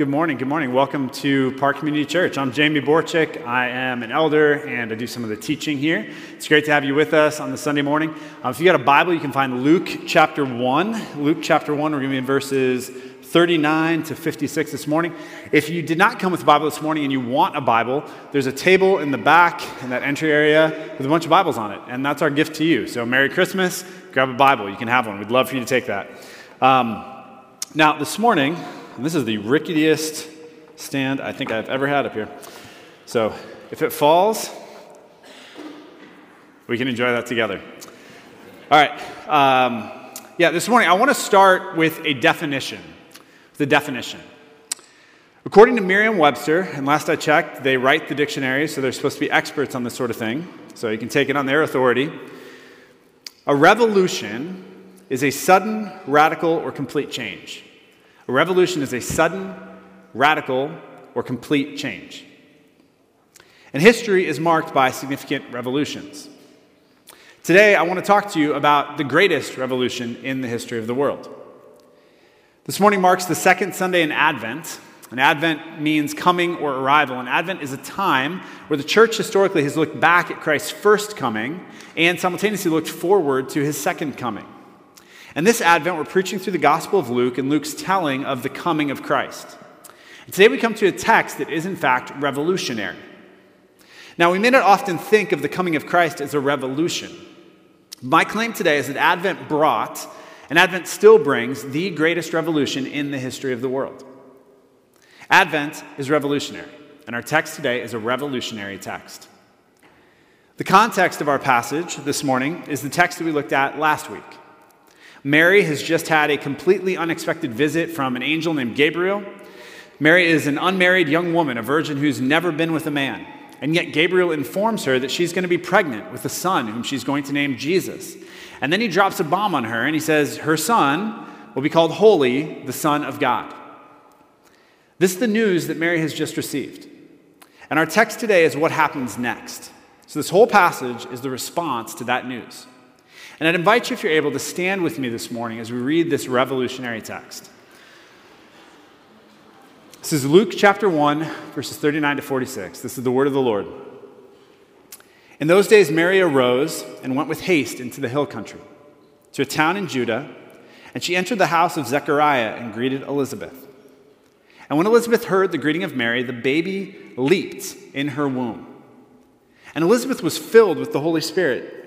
good morning. Good morning. Welcome to Park Community Church. I'm Jamie Borchik. I am an elder and I do some of the teaching here. It's great to have you with us on the Sunday morning. Um, if you got a Bible, you can find Luke chapter 1. Luke chapter 1, we're going to be in verses 39 to 56 this morning. If you did not come with a Bible this morning and you want a Bible, there's a table in the back in that entry area with a bunch of Bibles on it, and that's our gift to you. So, Merry Christmas. Grab a Bible. You can have one. We'd love for you to take that. Um, now, this morning, and this is the ricketiest stand I think I've ever had up here. So if it falls, we can enjoy that together. All right. Um, yeah, this morning I want to start with a definition. The definition. According to Merriam Webster, and last I checked, they write the dictionary, so they're supposed to be experts on this sort of thing. So you can take it on their authority. A revolution is a sudden, radical, or complete change. A revolution is a sudden, radical, or complete change. And history is marked by significant revolutions. Today, I want to talk to you about the greatest revolution in the history of the world. This morning marks the second Sunday in Advent. And Advent means coming or arrival. And Advent is a time where the church historically has looked back at Christ's first coming and simultaneously looked forward to his second coming. And this Advent, we're preaching through the Gospel of Luke and Luke's telling of the coming of Christ. And today we come to a text that is, in fact, revolutionary. Now, we may not often think of the coming of Christ as a revolution. My claim today is that Advent brought, and Advent still brings, the greatest revolution in the history of the world. Advent is revolutionary, and our text today is a revolutionary text. The context of our passage this morning is the text that we looked at last week. Mary has just had a completely unexpected visit from an angel named Gabriel. Mary is an unmarried young woman, a virgin who's never been with a man. And yet, Gabriel informs her that she's going to be pregnant with a son whom she's going to name Jesus. And then he drops a bomb on her and he says, Her son will be called Holy, the Son of God. This is the news that Mary has just received. And our text today is what happens next. So, this whole passage is the response to that news. And I'd invite you, if you're able, to stand with me this morning as we read this revolutionary text. This is Luke chapter 1, verses 39 to 46. This is the word of the Lord. In those days, Mary arose and went with haste into the hill country, to a town in Judah, and she entered the house of Zechariah and greeted Elizabeth. And when Elizabeth heard the greeting of Mary, the baby leaped in her womb. And Elizabeth was filled with the Holy Spirit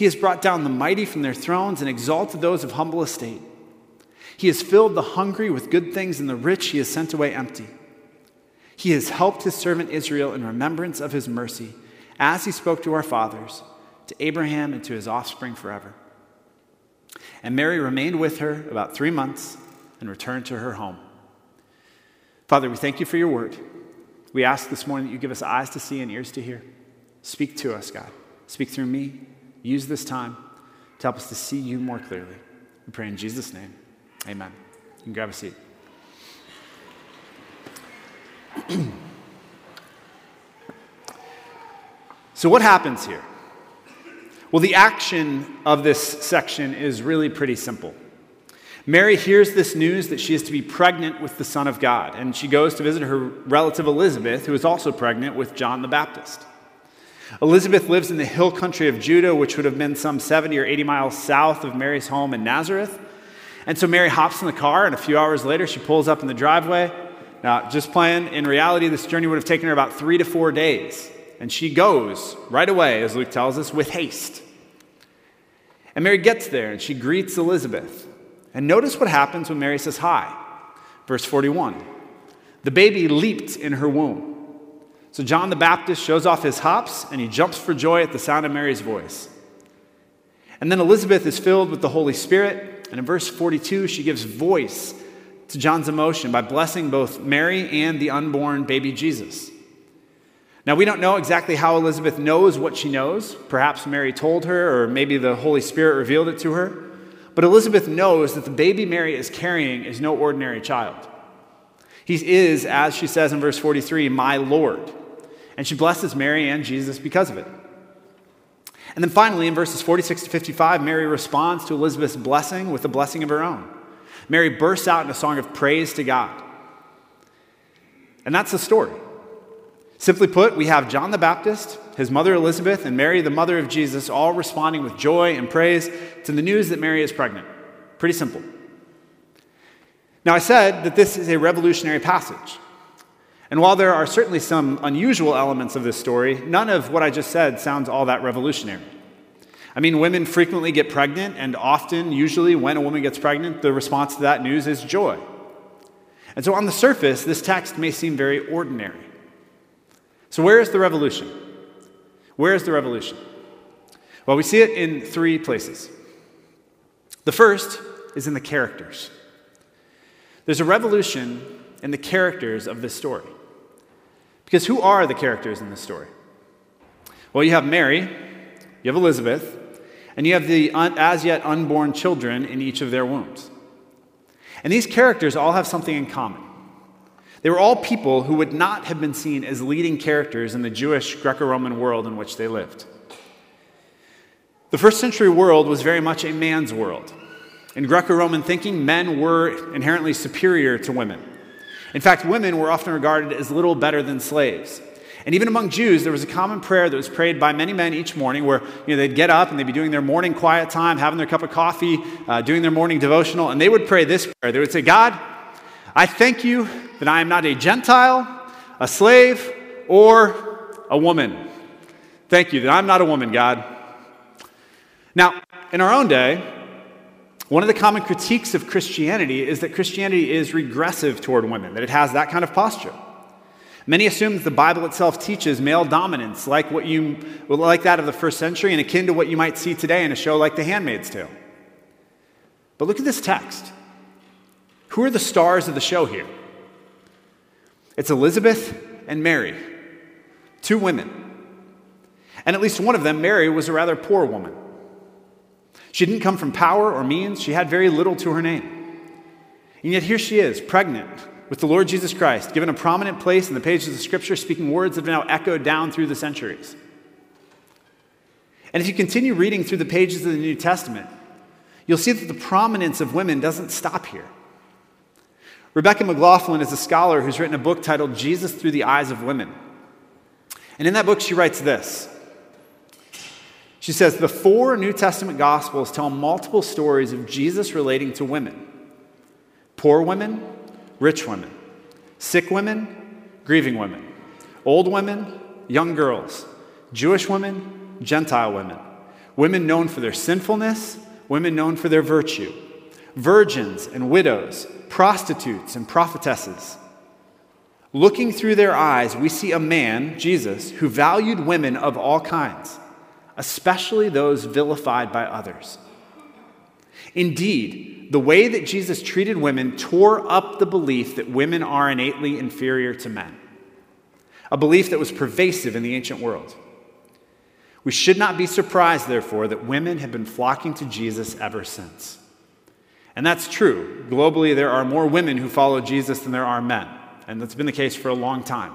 He has brought down the mighty from their thrones and exalted those of humble estate. He has filled the hungry with good things, and the rich he has sent away empty. He has helped his servant Israel in remembrance of his mercy, as he spoke to our fathers, to Abraham, and to his offspring forever. And Mary remained with her about three months and returned to her home. Father, we thank you for your word. We ask this morning that you give us eyes to see and ears to hear. Speak to us, God. Speak through me. Use this time to help us to see you more clearly. We pray in Jesus' name. Amen. You can grab a seat. so, what happens here? Well, the action of this section is really pretty simple. Mary hears this news that she is to be pregnant with the Son of God, and she goes to visit her relative Elizabeth, who is also pregnant with John the Baptist. Elizabeth lives in the hill country of Judah, which would have been some 70 or 80 miles south of Mary's home in Nazareth. And so Mary hops in the car, and a few hours later, she pulls up in the driveway. Now, just playing, in reality, this journey would have taken her about three to four days. and she goes right away, as Luke tells us, with haste. And Mary gets there and she greets Elizabeth. And notice what happens when Mary says hi. Verse 41 The baby leaped in her womb. So John the Baptist shows off his hops and he jumps for joy at the sound of Mary's voice. And then Elizabeth is filled with the Holy Spirit. And in verse 42, she gives voice to John's emotion by blessing both Mary and the unborn baby Jesus. Now, we don't know exactly how Elizabeth knows what she knows. Perhaps Mary told her, or maybe the Holy Spirit revealed it to her. But Elizabeth knows that the baby Mary is carrying is no ordinary child. He is, as she says in verse 43, my Lord. And she blesses Mary and Jesus because of it. And then finally, in verses 46 to 55, Mary responds to Elizabeth's blessing with a blessing of her own. Mary bursts out in a song of praise to God. And that's the story. Simply put, we have John the Baptist, his mother Elizabeth, and Mary, the mother of Jesus, all responding with joy and praise to the news that Mary is pregnant. Pretty simple. Now, I said that this is a revolutionary passage. And while there are certainly some unusual elements of this story, none of what I just said sounds all that revolutionary. I mean, women frequently get pregnant, and often, usually, when a woman gets pregnant, the response to that news is joy. And so, on the surface, this text may seem very ordinary. So, where is the revolution? Where is the revolution? Well, we see it in three places. The first is in the characters. There's a revolution in the characters of this story. Because who are the characters in this story? Well, you have Mary, you have Elizabeth, and you have the un- as yet unborn children in each of their wombs. And these characters all have something in common. They were all people who would not have been seen as leading characters in the Jewish Greco Roman world in which they lived. The first century world was very much a man's world. In Greco Roman thinking, men were inherently superior to women. In fact, women were often regarded as little better than slaves. And even among Jews, there was a common prayer that was prayed by many men each morning where you know, they'd get up and they'd be doing their morning quiet time, having their cup of coffee, uh, doing their morning devotional, and they would pray this prayer. They would say, God, I thank you that I am not a Gentile, a slave, or a woman. Thank you that I'm not a woman, God. Now, in our own day, one of the common critiques of Christianity is that Christianity is regressive toward women, that it has that kind of posture. Many assume that the Bible itself teaches male dominance, like, what you, like that of the first century and akin to what you might see today in a show like The Handmaid's Tale. But look at this text. Who are the stars of the show here? It's Elizabeth and Mary, two women. And at least one of them, Mary, was a rather poor woman. She didn't come from power or means, she had very little to her name. And yet here she is, pregnant with the Lord Jesus Christ, given a prominent place in the pages of the Scripture, speaking words that have now echoed down through the centuries. And if you continue reading through the pages of the New Testament, you'll see that the prominence of women doesn't stop here. Rebecca McLaughlin is a scholar who's written a book titled Jesus Through the Eyes of Women. And in that book, she writes this She says, The four New Testament Gospels tell multiple stories of Jesus relating to women poor women, rich women, sick women, grieving women, old women, young girls, Jewish women, Gentile women, women known for their sinfulness, women known for their virtue, virgins and widows, prostitutes and prophetesses. Looking through their eyes, we see a man, Jesus, who valued women of all kinds, especially those vilified by others. Indeed, the way that Jesus treated women tore up the belief that women are innately inferior to men, a belief that was pervasive in the ancient world. We should not be surprised, therefore, that women have been flocking to Jesus ever since. And that's true. Globally, there are more women who follow Jesus than there are men, and that's been the case for a long time.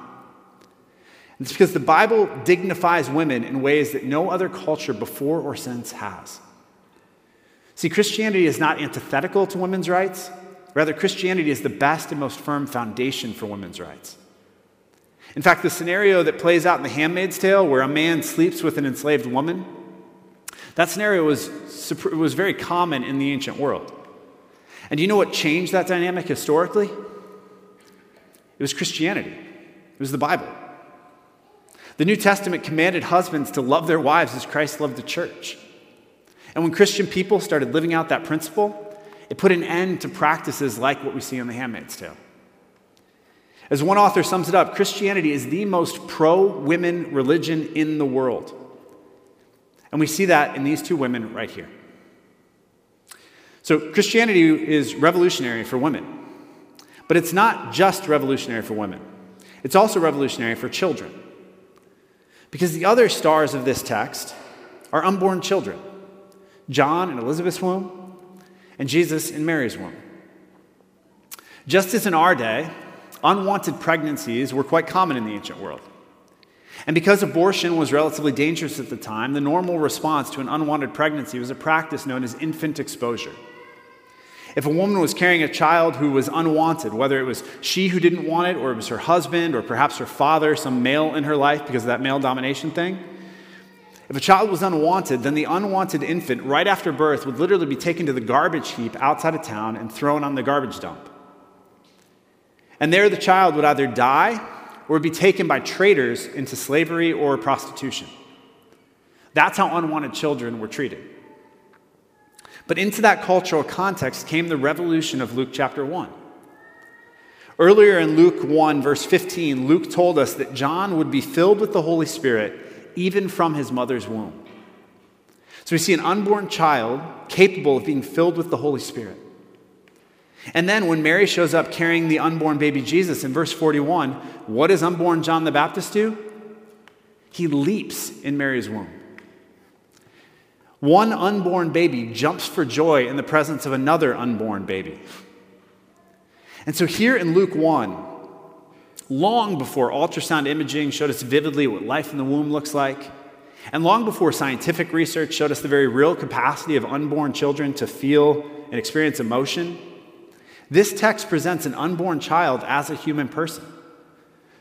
It's because the Bible dignifies women in ways that no other culture before or since has. See, Christianity is not antithetical to women's rights. Rather, Christianity is the best and most firm foundation for women's rights. In fact, the scenario that plays out in The Handmaid's Tale, where a man sleeps with an enslaved woman, that scenario was, was very common in the ancient world. And do you know what changed that dynamic historically? It was Christianity, it was the Bible. The New Testament commanded husbands to love their wives as Christ loved the church. And when Christian people started living out that principle, it put an end to practices like what we see in The Handmaid's Tale. As one author sums it up, Christianity is the most pro women religion in the world. And we see that in these two women right here. So, Christianity is revolutionary for women, but it's not just revolutionary for women, it's also revolutionary for children. Because the other stars of this text are unborn children John in Elizabeth's womb, and Jesus in Mary's womb. Just as in our day, unwanted pregnancies were quite common in the ancient world. And because abortion was relatively dangerous at the time, the normal response to an unwanted pregnancy was a practice known as infant exposure. If a woman was carrying a child who was unwanted, whether it was she who didn't want it, or it was her husband, or perhaps her father, some male in her life because of that male domination thing, if a child was unwanted, then the unwanted infant, right after birth, would literally be taken to the garbage heap outside of town and thrown on the garbage dump. And there the child would either die or be taken by traders into slavery or prostitution. That's how unwanted children were treated. But into that cultural context came the revolution of Luke chapter 1. Earlier in Luke 1, verse 15, Luke told us that John would be filled with the Holy Spirit even from his mother's womb. So we see an unborn child capable of being filled with the Holy Spirit. And then when Mary shows up carrying the unborn baby Jesus in verse 41, what does unborn John the Baptist do? He leaps in Mary's womb. One unborn baby jumps for joy in the presence of another unborn baby. And so here in Luke 1, long before ultrasound imaging showed us vividly what life in the womb looks like, and long before scientific research showed us the very real capacity of unborn children to feel and experience emotion, this text presents an unborn child as a human person,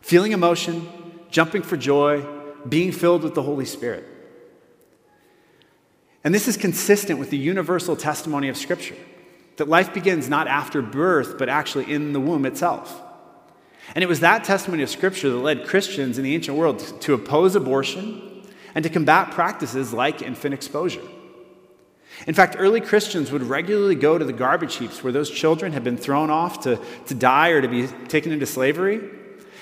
feeling emotion, jumping for joy, being filled with the Holy Spirit. And this is consistent with the universal testimony of Scripture that life begins not after birth, but actually in the womb itself. And it was that testimony of Scripture that led Christians in the ancient world to oppose abortion and to combat practices like infant exposure. In fact, early Christians would regularly go to the garbage heaps where those children had been thrown off to, to die or to be taken into slavery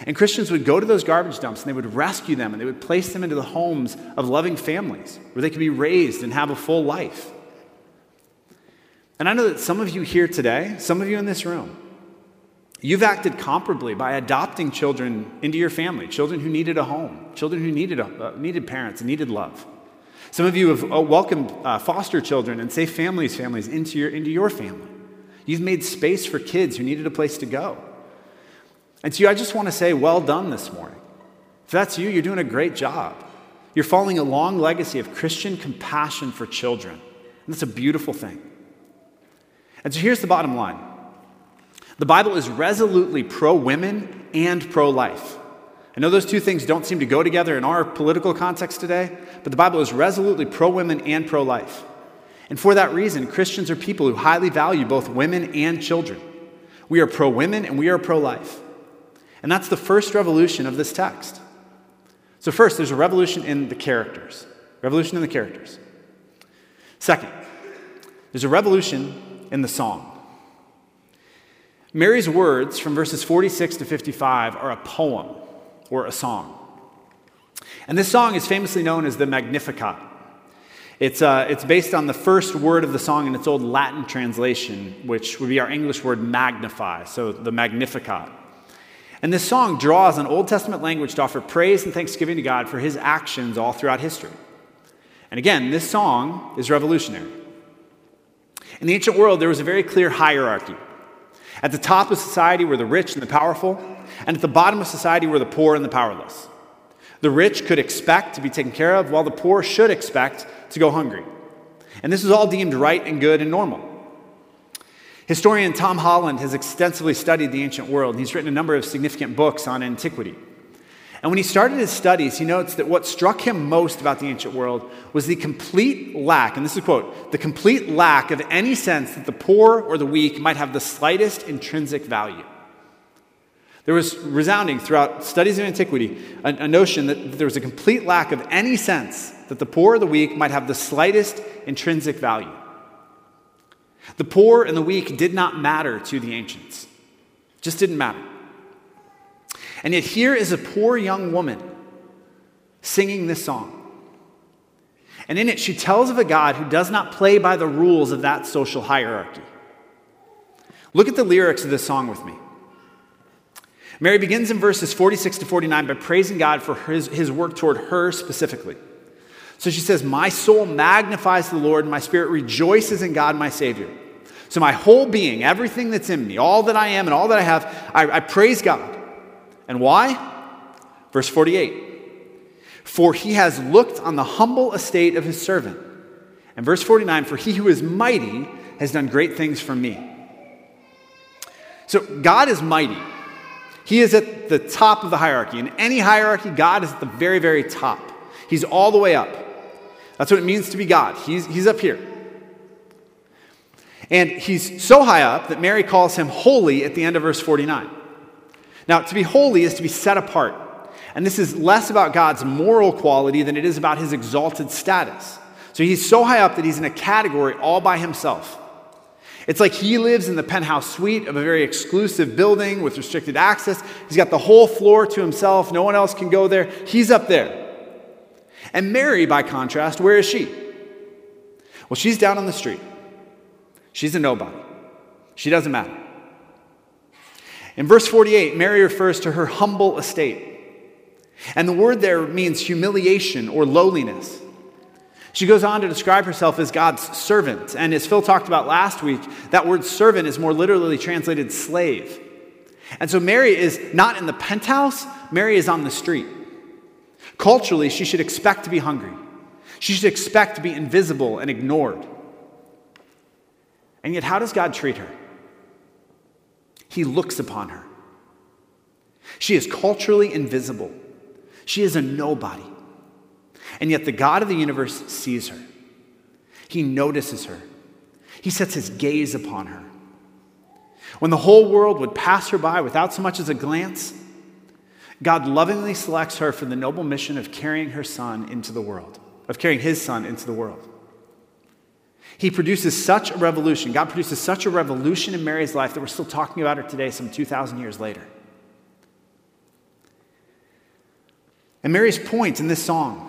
and Christians would go to those garbage dumps and they would rescue them and they would place them into the homes of loving families where they could be raised and have a full life. And I know that some of you here today, some of you in this room, you've acted comparably by adopting children into your family, children who needed a home, children who needed, a, uh, needed parents and needed love. Some of you have uh, welcomed uh, foster children and safe families, families into your, into your family. You've made space for kids who needed a place to go. And to you, I just want to say, well done this morning. If that's you, you're doing a great job. You're following a long legacy of Christian compassion for children. And that's a beautiful thing. And so here's the bottom line the Bible is resolutely pro women and pro life. I know those two things don't seem to go together in our political context today, but the Bible is resolutely pro women and pro life. And for that reason, Christians are people who highly value both women and children. We are pro women and we are pro life. And that's the first revolution of this text. So, first, there's a revolution in the characters. Revolution in the characters. Second, there's a revolution in the song. Mary's words from verses 46 to 55 are a poem or a song. And this song is famously known as the Magnificat. It's, uh, it's based on the first word of the song in its old Latin translation, which would be our English word magnify, so the Magnificat. And this song draws on Old Testament language to offer praise and thanksgiving to God for his actions all throughout history. And again, this song is revolutionary. In the ancient world, there was a very clear hierarchy. At the top of society were the rich and the powerful, and at the bottom of society were the poor and the powerless. The rich could expect to be taken care of, while the poor should expect to go hungry. And this was all deemed right and good and normal. Historian Tom Holland has extensively studied the ancient world, and he's written a number of significant books on antiquity. And when he started his studies, he notes that what struck him most about the ancient world was the complete lack, and this is a quote, the complete lack of any sense that the poor or the weak might have the slightest intrinsic value. There was resounding throughout studies of antiquity a, a, notion that there was a complete lack of any sense that the poor or the weak might have the slightest intrinsic value. The poor and the weak did not matter to the ancients, just didn't matter. And yet, here is a poor young woman singing this song. And in it, she tells of a God who does not play by the rules of that social hierarchy. Look at the lyrics of this song with me. Mary begins in verses 46 to 49 by praising God for his, his work toward her specifically. So she says, My soul magnifies the Lord, and my spirit rejoices in God, my Savior. So my whole being, everything that's in me, all that I am and all that I have, I, I praise God. And why? Verse 48 For he has looked on the humble estate of his servant. And verse 49 For he who is mighty has done great things for me. So God is mighty. He is at the top of the hierarchy. In any hierarchy, God is at the very, very top. He's all the way up. That's what it means to be God. He's, he's up here. And he's so high up that Mary calls him holy at the end of verse 49. Now, to be holy is to be set apart. And this is less about God's moral quality than it is about his exalted status. So he's so high up that he's in a category all by himself. It's like he lives in the penthouse suite of a very exclusive building with restricted access. He's got the whole floor to himself. No one else can go there. He's up there. And Mary, by contrast, where is she? Well, she's down on the street. She's a nobody. She doesn't matter. In verse 48, Mary refers to her humble estate. And the word there means humiliation or lowliness. She goes on to describe herself as God's servant. And as Phil talked about last week, that word servant is more literally translated slave. And so Mary is not in the penthouse, Mary is on the street. Culturally, she should expect to be hungry. She should expect to be invisible and ignored. And yet, how does God treat her? He looks upon her. She is culturally invisible. She is a nobody. And yet, the God of the universe sees her. He notices her. He sets his gaze upon her. When the whole world would pass her by without so much as a glance, God lovingly selects her for the noble mission of carrying her son into the world, of carrying his son into the world. He produces such a revolution. God produces such a revolution in Mary's life that we're still talking about her today, some 2,000 years later. And Mary's point in this song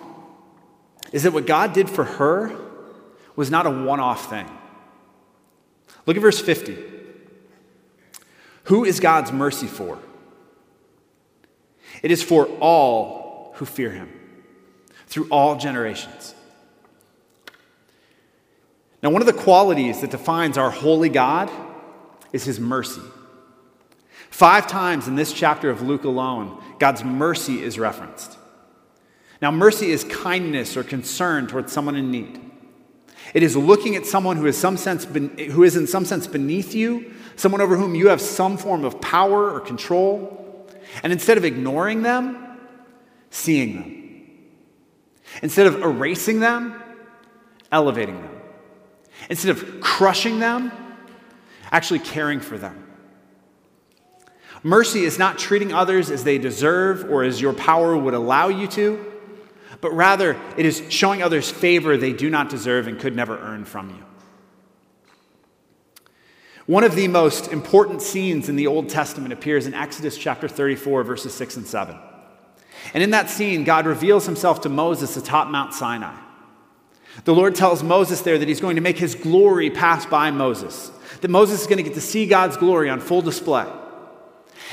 is that what God did for her was not a one off thing. Look at verse 50. Who is God's mercy for? It is for all who fear him, through all generations. Now, one of the qualities that defines our holy God is his mercy. Five times in this chapter of Luke alone, God's mercy is referenced. Now, mercy is kindness or concern towards someone in need. It is looking at someone who is, some sense, who is in some sense beneath you, someone over whom you have some form of power or control, and instead of ignoring them, seeing them. Instead of erasing them, elevating them. Instead of crushing them, actually caring for them. Mercy is not treating others as they deserve or as your power would allow you to but rather it is showing others favor they do not deserve and could never earn from you. One of the most important scenes in the Old Testament appears in Exodus chapter 34, verses 6 and 7. And in that scene, God reveals himself to Moses atop Mount Sinai. The Lord tells Moses there that he's going to make his glory pass by Moses, that Moses is going to get to see God's glory on full display.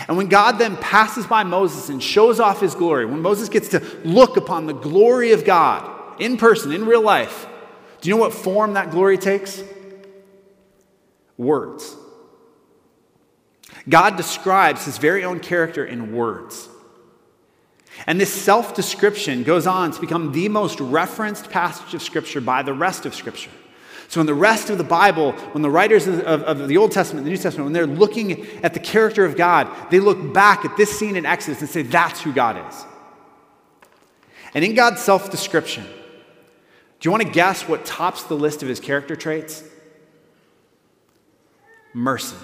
And when God then passes by Moses and shows off his glory, when Moses gets to look upon the glory of God in person, in real life, do you know what form that glory takes? Words. God describes his very own character in words. And this self description goes on to become the most referenced passage of Scripture by the rest of Scripture. So, in the rest of the Bible, when the writers of, of, the Old Testament, the New Testament, when they're looking at the character of God, they look back at this scene in Exodus and say, that's who God is. And in God's self description, do you want to guess what tops the list of his character traits? Mercy.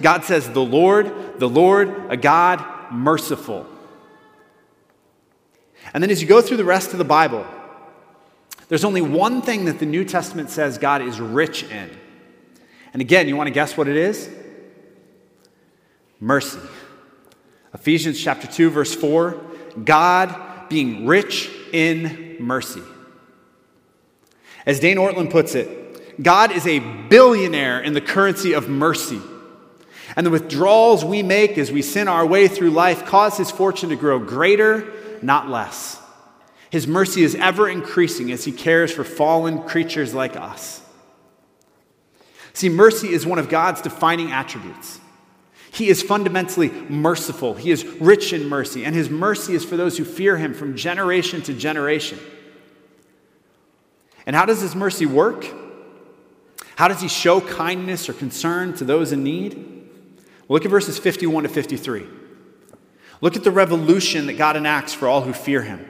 God says, The Lord, the Lord, a God merciful. And then as you go through the rest of the Bible, there's only one thing that the New Testament says God is rich in. And again, you want to guess what it is? Mercy. Ephesians chapter 2 verse 4, God being rich in mercy. As Dane Ortlund puts it, God is a billionaire in the currency of mercy. And the withdrawals we make as we sin our way through life cause his fortune to grow greater, not less. His mercy is ever increasing as he cares for fallen creatures like us. See, mercy is one of God's defining attributes. He is fundamentally merciful. He is rich in mercy, and his mercy is for those who fear him from generation to generation. And how does his mercy work? How does he show kindness or concern to those in need? Well, look at verses 51 to 53. Look at the revolution that God enacts for all who fear him.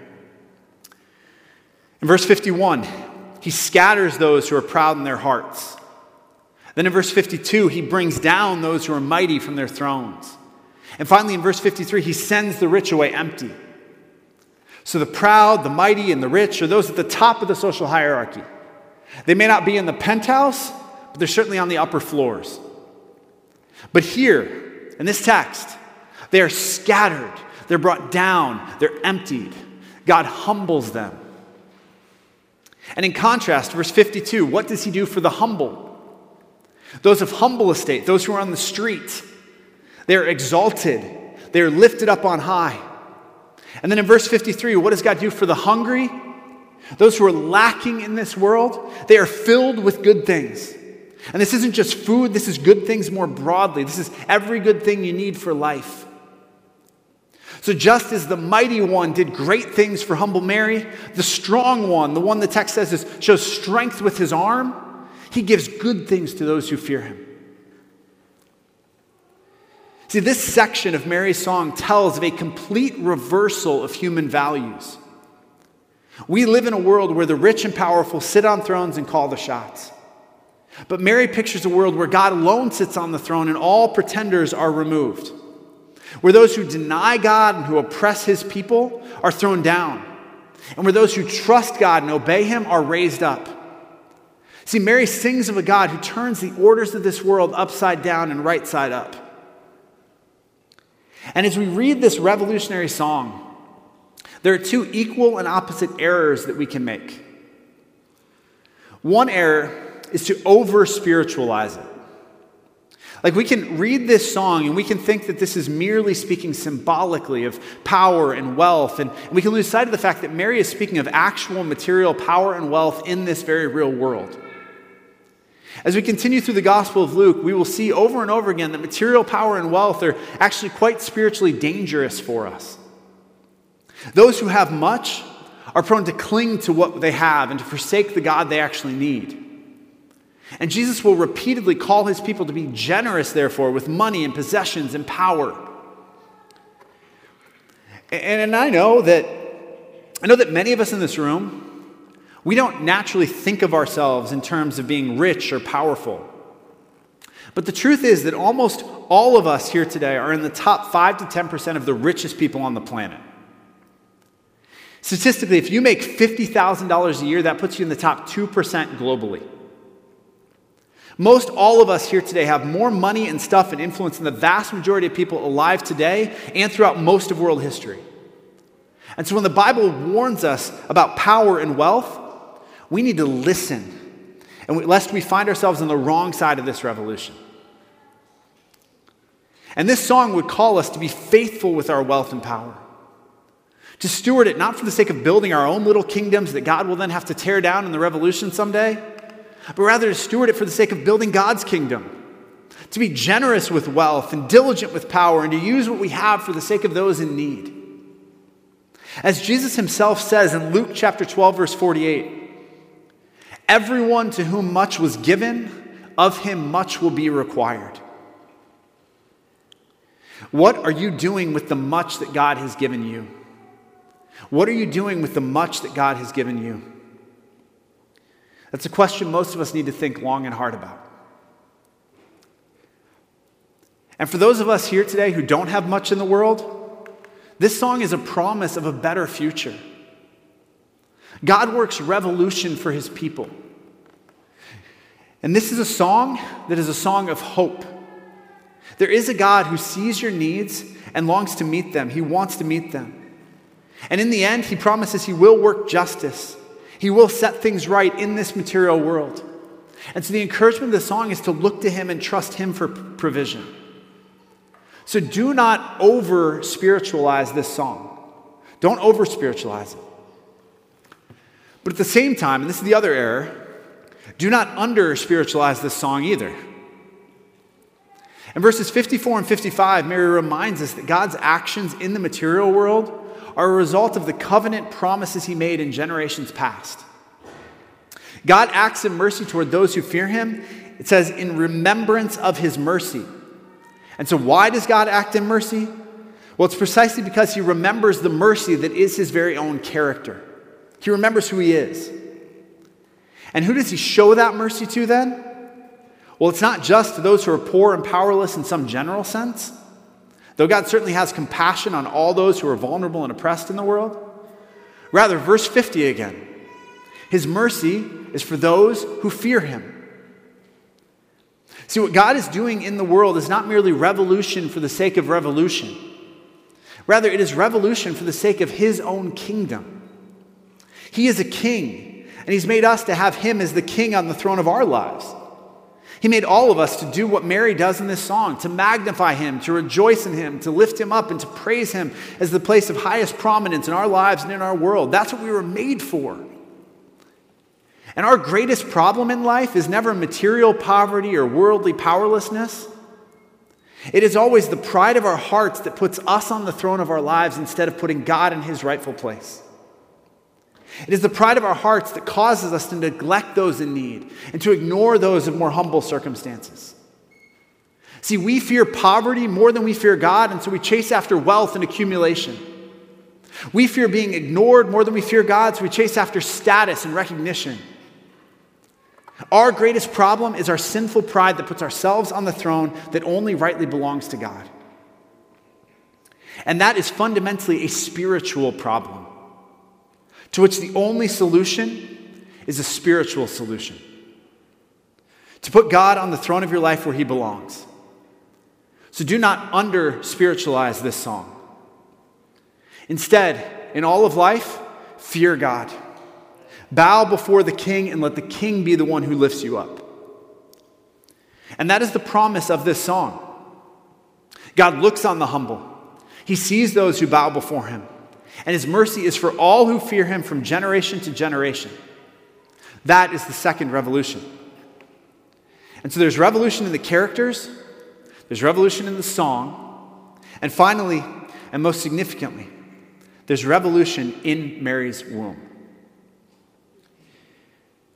In verse 51, he scatters those who are proud in their hearts. Then in verse 52, he brings down those who are mighty from their thrones. And finally, in verse 53, he sends the rich away empty. So the proud, the mighty, and the rich are those at the top of the social hierarchy. They may not be in the penthouse, but they're certainly on the upper floors. But here, in this text, they are scattered, they're brought down, they're emptied. God humbles them. And in contrast, verse 52, what does he do for the humble? Those of humble estate, those who are on the street, they are exalted, they are lifted up on high. And then in verse 53, what does God do for the hungry? Those who are lacking in this world, they are filled with good things. And this isn't just food, this is good things more broadly. This is every good thing you need for life. So, just as the mighty one did great things for humble Mary, the strong one, the one the text says is, shows strength with his arm, he gives good things to those who fear him. See, this section of Mary's song tells of a complete reversal of human values. We live in a world where the rich and powerful sit on thrones and call the shots. But Mary pictures a world where God alone sits on the throne and all pretenders are removed, where those who deny God and who oppress his people are thrown down, and where those who trust God and obey him are raised up. See, Mary sings of a God who turns the orders of this world upside down and right side up. And as we read this revolutionary song, there are two equal and opposite errors that we can make. One error is to over spiritualize it. Like we can read this song and we can think that this is merely speaking symbolically of power and wealth, and we can lose sight of the fact that Mary is speaking of actual material power and wealth in this very real world. As we continue through the Gospel of Luke, we will see over and over again that material power and wealth are actually quite spiritually dangerous for us. Those who have much are prone to cling to what they have and to forsake the God they actually need. And Jesus will repeatedly call his people to be generous, therefore, with money and possessions and power. And, and I know that I know that many of us in this room we don't naturally think of ourselves in terms of being rich or powerful. But the truth is that almost all of us here today are in the top 5 to 10% of the richest people on the planet. Statistically, if you make $50,000 a year, that puts you in the top 2% globally. Most all of us here today have more money and stuff and influence than the vast majority of people alive today and throughout most of world history. And so when the Bible warns us about power and wealth, we need to listen, and we, lest we find ourselves on the wrong side of this revolution. And this song would call us to be faithful with our wealth and power, to steward it not for the sake of building our own little kingdoms that God will then have to tear down in the revolution someday, but rather to steward it for the sake of building God's kingdom. To be generous with wealth and diligent with power, and to use what we have for the sake of those in need. As Jesus himself says in Luke chapter 12, verse 48, Everyone to whom much was given, of him much will be required. What are you doing with the much that God has given you? What are you doing with the much that God has given you? That's a question most of us need to think long and hard about. And for those of us here today who don't have much in the world, this song is a promise of a better future. God works revolution for his people. And this is a song that is a song of hope. There is a God who sees your needs and longs to meet them. He wants to meet them. And in the end, he promises he will work justice. He will set things right in this material world. And so the encouragement of the song is to look to him and trust him for provision. So do not over spiritualize this song. Don't over spiritualize it. But at the same time, and this is the other error, do not under spiritualize this song either. In verses 54 and 55, Mary reminds us that God's actions in the material world are a result of the covenant promises he made in generations past. God acts in mercy toward those who fear him. It says, in remembrance of his mercy. And so, why does God act in mercy? Well, it's precisely because he remembers the mercy that is his very own character. He remembers who he is. And who does he show that mercy to then? Well, it's not just to those who are poor and powerless in some general sense, though God certainly has compassion on all those who are vulnerable and oppressed in the world. Rather, verse 50 again His mercy is for those who fear him. See, what God is doing in the world is not merely revolution for the sake of revolution. Rather, it is revolution for the sake of his own kingdom. He is a king, and He's made us to have Him as the king on the throne of our lives. He made all of us to do what Mary does in this song to magnify Him, to rejoice in Him, to lift Him up, and to praise Him as the place of highest prominence in our lives and in our world. That's what we were made for. And our greatest problem in life is never material poverty or worldly powerlessness. It is always the pride of our hearts that puts us on the throne of our lives instead of putting God in his rightful place. It is the pride of our hearts that causes us to neglect those in need and to ignore those of more humble circumstances. See, we fear poverty more than we fear God, and so we chase after wealth and accumulation. We fear being ignored more than we fear God, so we chase after status and recognition. Our greatest problem is our sinful pride that puts ourselves on the throne that only rightly belongs to God. And that is fundamentally a spiritual problem to which the only solution is a spiritual solution. To put God on the throne of your life where he belongs. So do not under spiritualize this song. Instead, in all of life, fear God. Bow before the king and let the king be the one who lifts you up. And that is the promise of this song. God looks on the humble, he sees those who bow before him and his mercy is for all who fear him from generation to generation. That is the second revolution. And so there's revolution in the characters, there's revolution in the song, and finally, and most significantly, there's revolution in Mary's womb.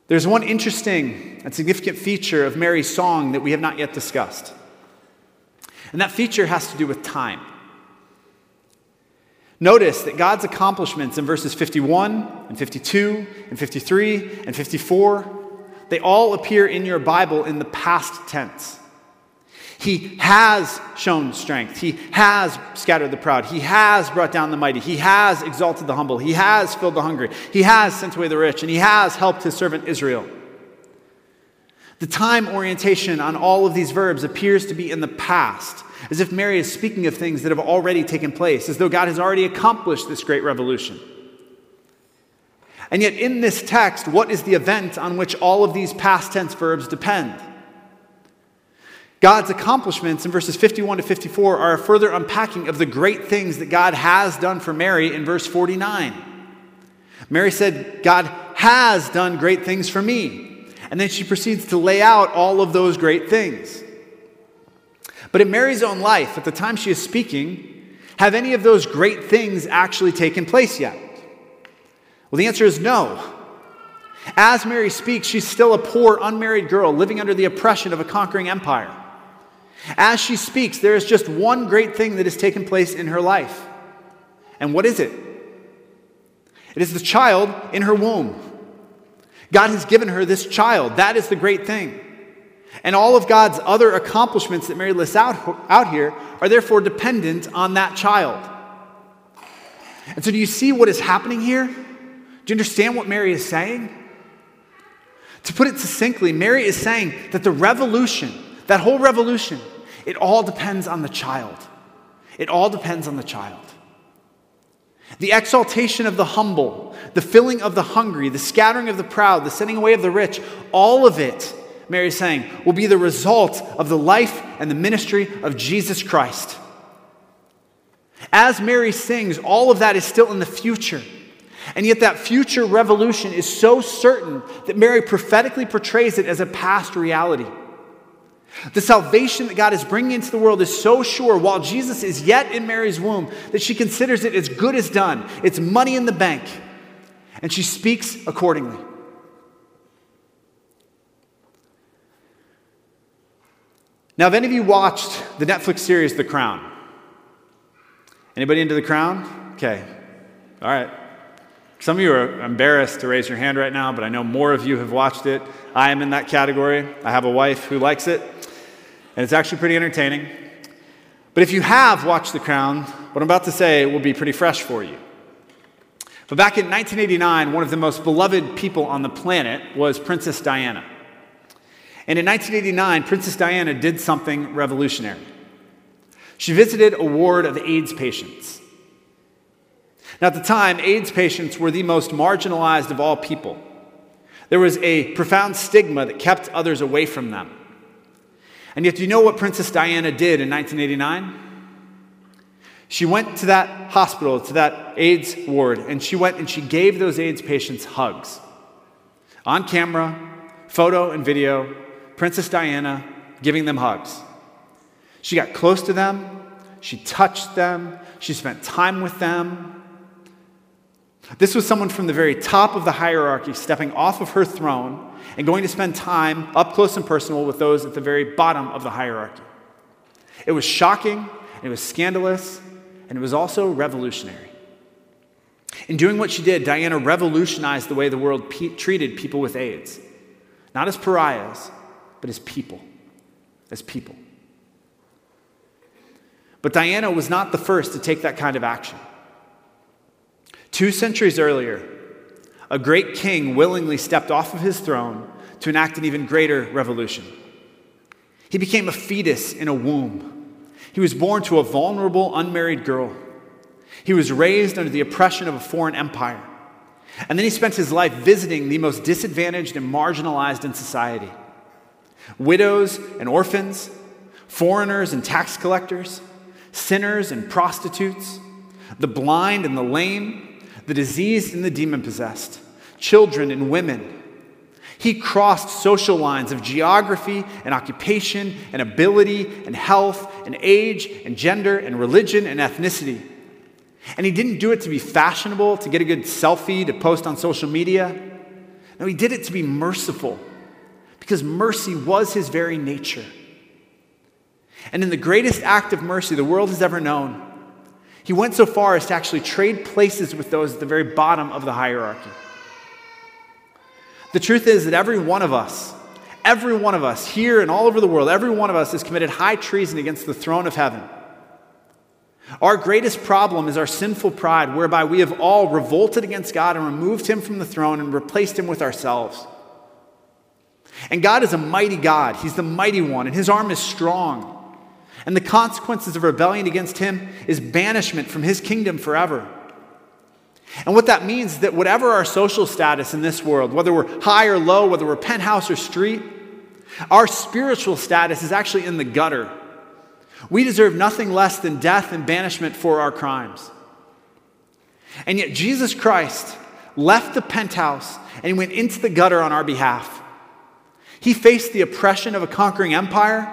There's one interesting and significant feature of Mary's song that we have not yet discussed. And that feature has to do with time. Notice that God's accomplishments in verses 51 and 52 and 53 and 54, they all appear in your Bible in the past tense. He has shown strength. He has scattered the proud. He has brought down the mighty. He has exalted the humble. He has filled the hungry. He has sent away the rich. And he has helped his servant Israel. The time orientation on all of these verbs appears to be in the past as if Mary is speaking of things that have already taken place, as though God has already accomplished this great revolution. And yet, in this text, what is the event on which all of these past tense verbs depend? God's accomplishments in verses 51 to 54 are a further unpacking of the great things that God has done for Mary in verse 49. Mary said, God has done great things for me. And then she proceeds to lay out all of those great things. But in Mary's own life, at the time she is speaking, have any of those great things actually taken place yet? Well, the answer is no. As Mary speaks, she's still a poor, unmarried girl living under the oppression of a conquering empire. As she speaks, there is just one great thing that has taken place in her life. And what is it? It is the child in her womb. God has given her this child. That is the great thing. And all of God's other accomplishments that Mary lists out, out here are therefore dependent on that child. And so, do you see what is happening here? Do you understand what Mary is saying? To put it succinctly, Mary is saying that the revolution, that whole revolution, it all depends on the child. It all depends on the child. The exaltation of the humble, the filling of the hungry, the scattering of the proud, the sending away of the rich, all of it, Mary is saying, will be the result of the life and the ministry of Jesus Christ. As Mary sings, all of that is still in the future. And yet, that future revolution is so certain that Mary prophetically portrays it as a past reality. The salvation that God is bringing into the world is so sure while Jesus is yet in Mary's womb that she considers it as good as done. It's money in the bank. And she speaks accordingly. Now, have any of you watched the Netflix series The Crown? Anybody into The Crown? Okay. All right. Some of you are embarrassed to raise your hand right now, but I know more of you have watched it. I am in that category. I have a wife who likes it, and it's actually pretty entertaining. But if you have watched The Crown, what I'm about to say will be pretty fresh for you. But back in 1989, one of the most beloved people on the planet was Princess Diana. And in 1989, Princess Diana did something revolutionary. She visited a ward of AIDS patients. Now, at the time, AIDS patients were the most marginalized of all people. There was a profound stigma that kept others away from them. And yet, do you know what Princess Diana did in 1989? She went to that hospital, to that AIDS ward, and she went and she gave those AIDS patients hugs. On camera, photo and video, Princess Diana giving them hugs. She got close to them, she touched them, she spent time with them. This was someone from the very top of the hierarchy stepping off of her throne and going to spend time up close and personal with those at the very bottom of the hierarchy. It was shocking, it was scandalous, and it was also revolutionary. In doing what she did, Diana revolutionized the way the world pe- treated people with AIDS, not as pariahs, but as people. As people. But Diana was not the first to take that kind of action. Two centuries earlier, a great king willingly stepped off of his throne to enact an even greater revolution. He became a fetus in a womb. He was born to a vulnerable, unmarried girl. He was raised under the oppression of a foreign empire. And then he spent his life visiting the most disadvantaged and marginalized in society widows and orphans, foreigners and tax collectors, sinners and prostitutes, the blind and the lame, the diseased and the demon possessed, children and women. He crossed social lines of geography and occupation and ability and health and age and gender and religion and ethnicity. And he didn't do it to be fashionable, to get a good selfie, to post on social media. No, he did it to be merciful because mercy was his very nature. And in the greatest act of mercy the world has ever known, he went so far as to actually trade places with those at the very bottom of the hierarchy. The truth is that every one of us, every one of us here and all over the world, every one of us has committed high treason against the throne of heaven. Our greatest problem is our sinful pride, whereby we have all revolted against God and removed him from the throne and replaced him with ourselves. And God is a mighty God. He's the mighty one, and his arm is strong. And the consequences of rebellion against him is banishment from his kingdom forever. And what that means is that whatever our social status in this world, whether we're high or low, whether we're penthouse or street, our spiritual status is actually in the gutter. We deserve nothing less than death and banishment for our crimes. And yet, Jesus Christ left the penthouse and went into the gutter on our behalf. He faced the oppression of a conquering empire.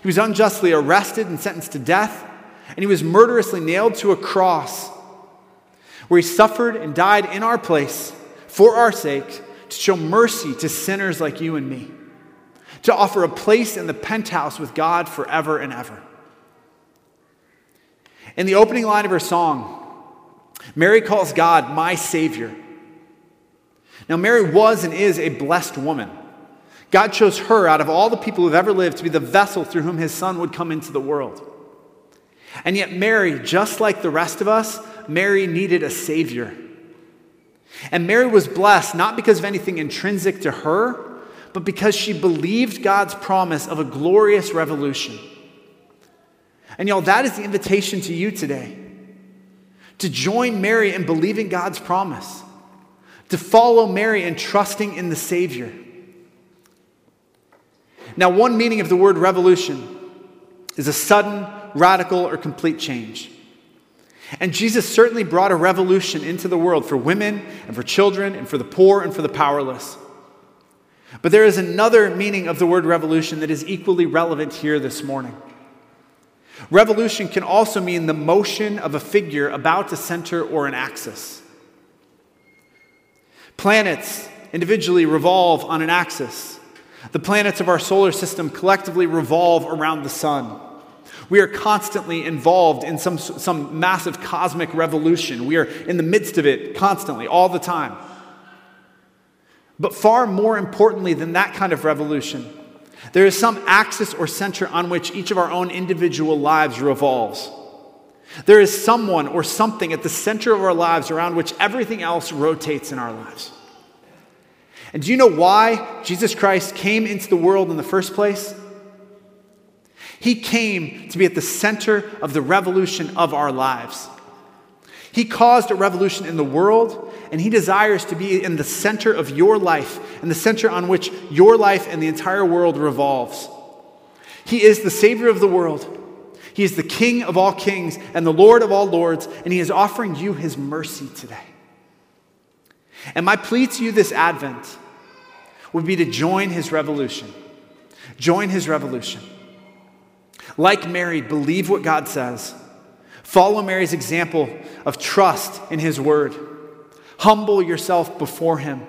He was unjustly arrested and sentenced to death. And he was murderously nailed to a cross where he suffered and died in our place for our sake to show mercy to sinners like you and me, to offer a place in the penthouse with God forever and ever. In the opening line of her song, Mary calls God my Savior. Now, Mary was and is a blessed woman. God chose her out of all the people who've ever lived to be the vessel through whom his son would come into the world. And yet, Mary, just like the rest of us, Mary needed a savior. And Mary was blessed not because of anything intrinsic to her, but because she believed God's promise of a glorious revolution. And y'all, that is the invitation to you today to join Mary in believing God's promise, to follow Mary in trusting in the Savior. Now, one meaning of the word revolution is a sudden, radical, or complete change. And Jesus certainly brought a revolution into the world for women and for children and for the poor and for the powerless. But there is another meaning of the word revolution that is equally relevant here this morning. Revolution can also mean the motion of a figure about a center or an axis. Planets individually revolve on an axis. The planets of our solar system collectively revolve around the sun. We are constantly involved in some, some massive cosmic revolution. We are in the midst of it constantly, all the time. But far more importantly than that kind of revolution, there is some axis or center on which each of our own individual lives revolves. There is someone or something at the center of our lives around which everything else rotates in our lives. And do you know why Jesus Christ came into the world in the first place? He came to be at the center of the revolution of our lives. He caused a revolution in the world, and He desires to be in the center of your life, and the center on which your life and the entire world revolves. He is the Savior of the world. He is the King of all kings and the Lord of all lords, and He is offering you His mercy today. And my plea to you this Advent would be to join his revolution. Join his revolution. Like Mary, believe what God says. Follow Mary's example of trust in his word. Humble yourself before him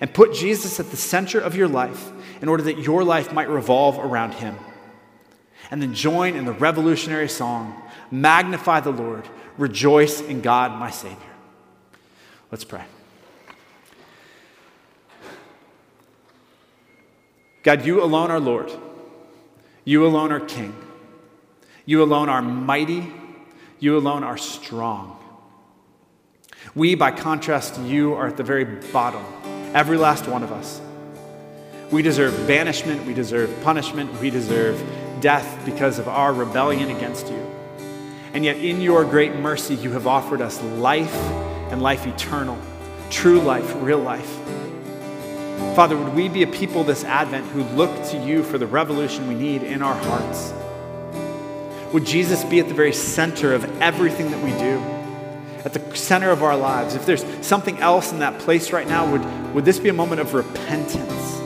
and put Jesus at the center of your life in order that your life might revolve around him. And then join in the revolutionary song Magnify the Lord, rejoice in God, my Savior. Let's pray. God, you alone are Lord. You alone are King. You alone are mighty. You alone are strong. We, by contrast you, are at the very bottom, every last one of us. We deserve banishment, we deserve punishment, we deserve death because of our rebellion against you. And yet, in your great mercy, you have offered us life and life eternal, true life, real life. Father, would we be a people this Advent who look to you for the revolution we need in our hearts? Would Jesus be at the very center of everything that we do? At the center of our lives? If there's something else in that place right now, would, would this be a moment of repentance?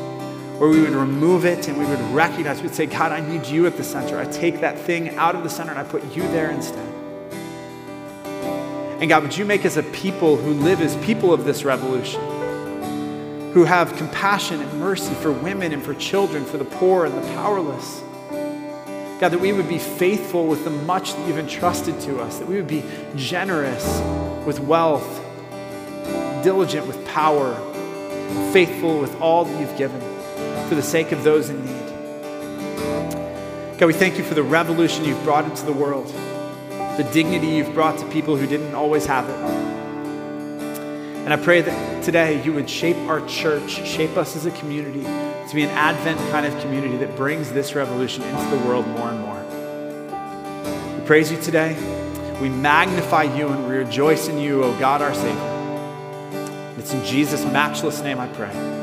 Where we would remove it and we would recognize, we'd say, God, I need you at the center. I take that thing out of the center and I put you there instead. And God, would you make us a people who live as people of this revolution? Who have compassion and mercy for women and for children, for the poor and the powerless. God, that we would be faithful with the much that you've entrusted to us, that we would be generous with wealth, diligent with power, faithful with all that you've given for the sake of those in need. God, we thank you for the revolution you've brought into the world, the dignity you've brought to people who didn't always have it. And I pray that today you would shape our church, shape us as a community to be an Advent kind of community that brings this revolution into the world more and more. We praise you today. We magnify you and we rejoice in you, O God, our Savior. It's in Jesus' matchless name I pray.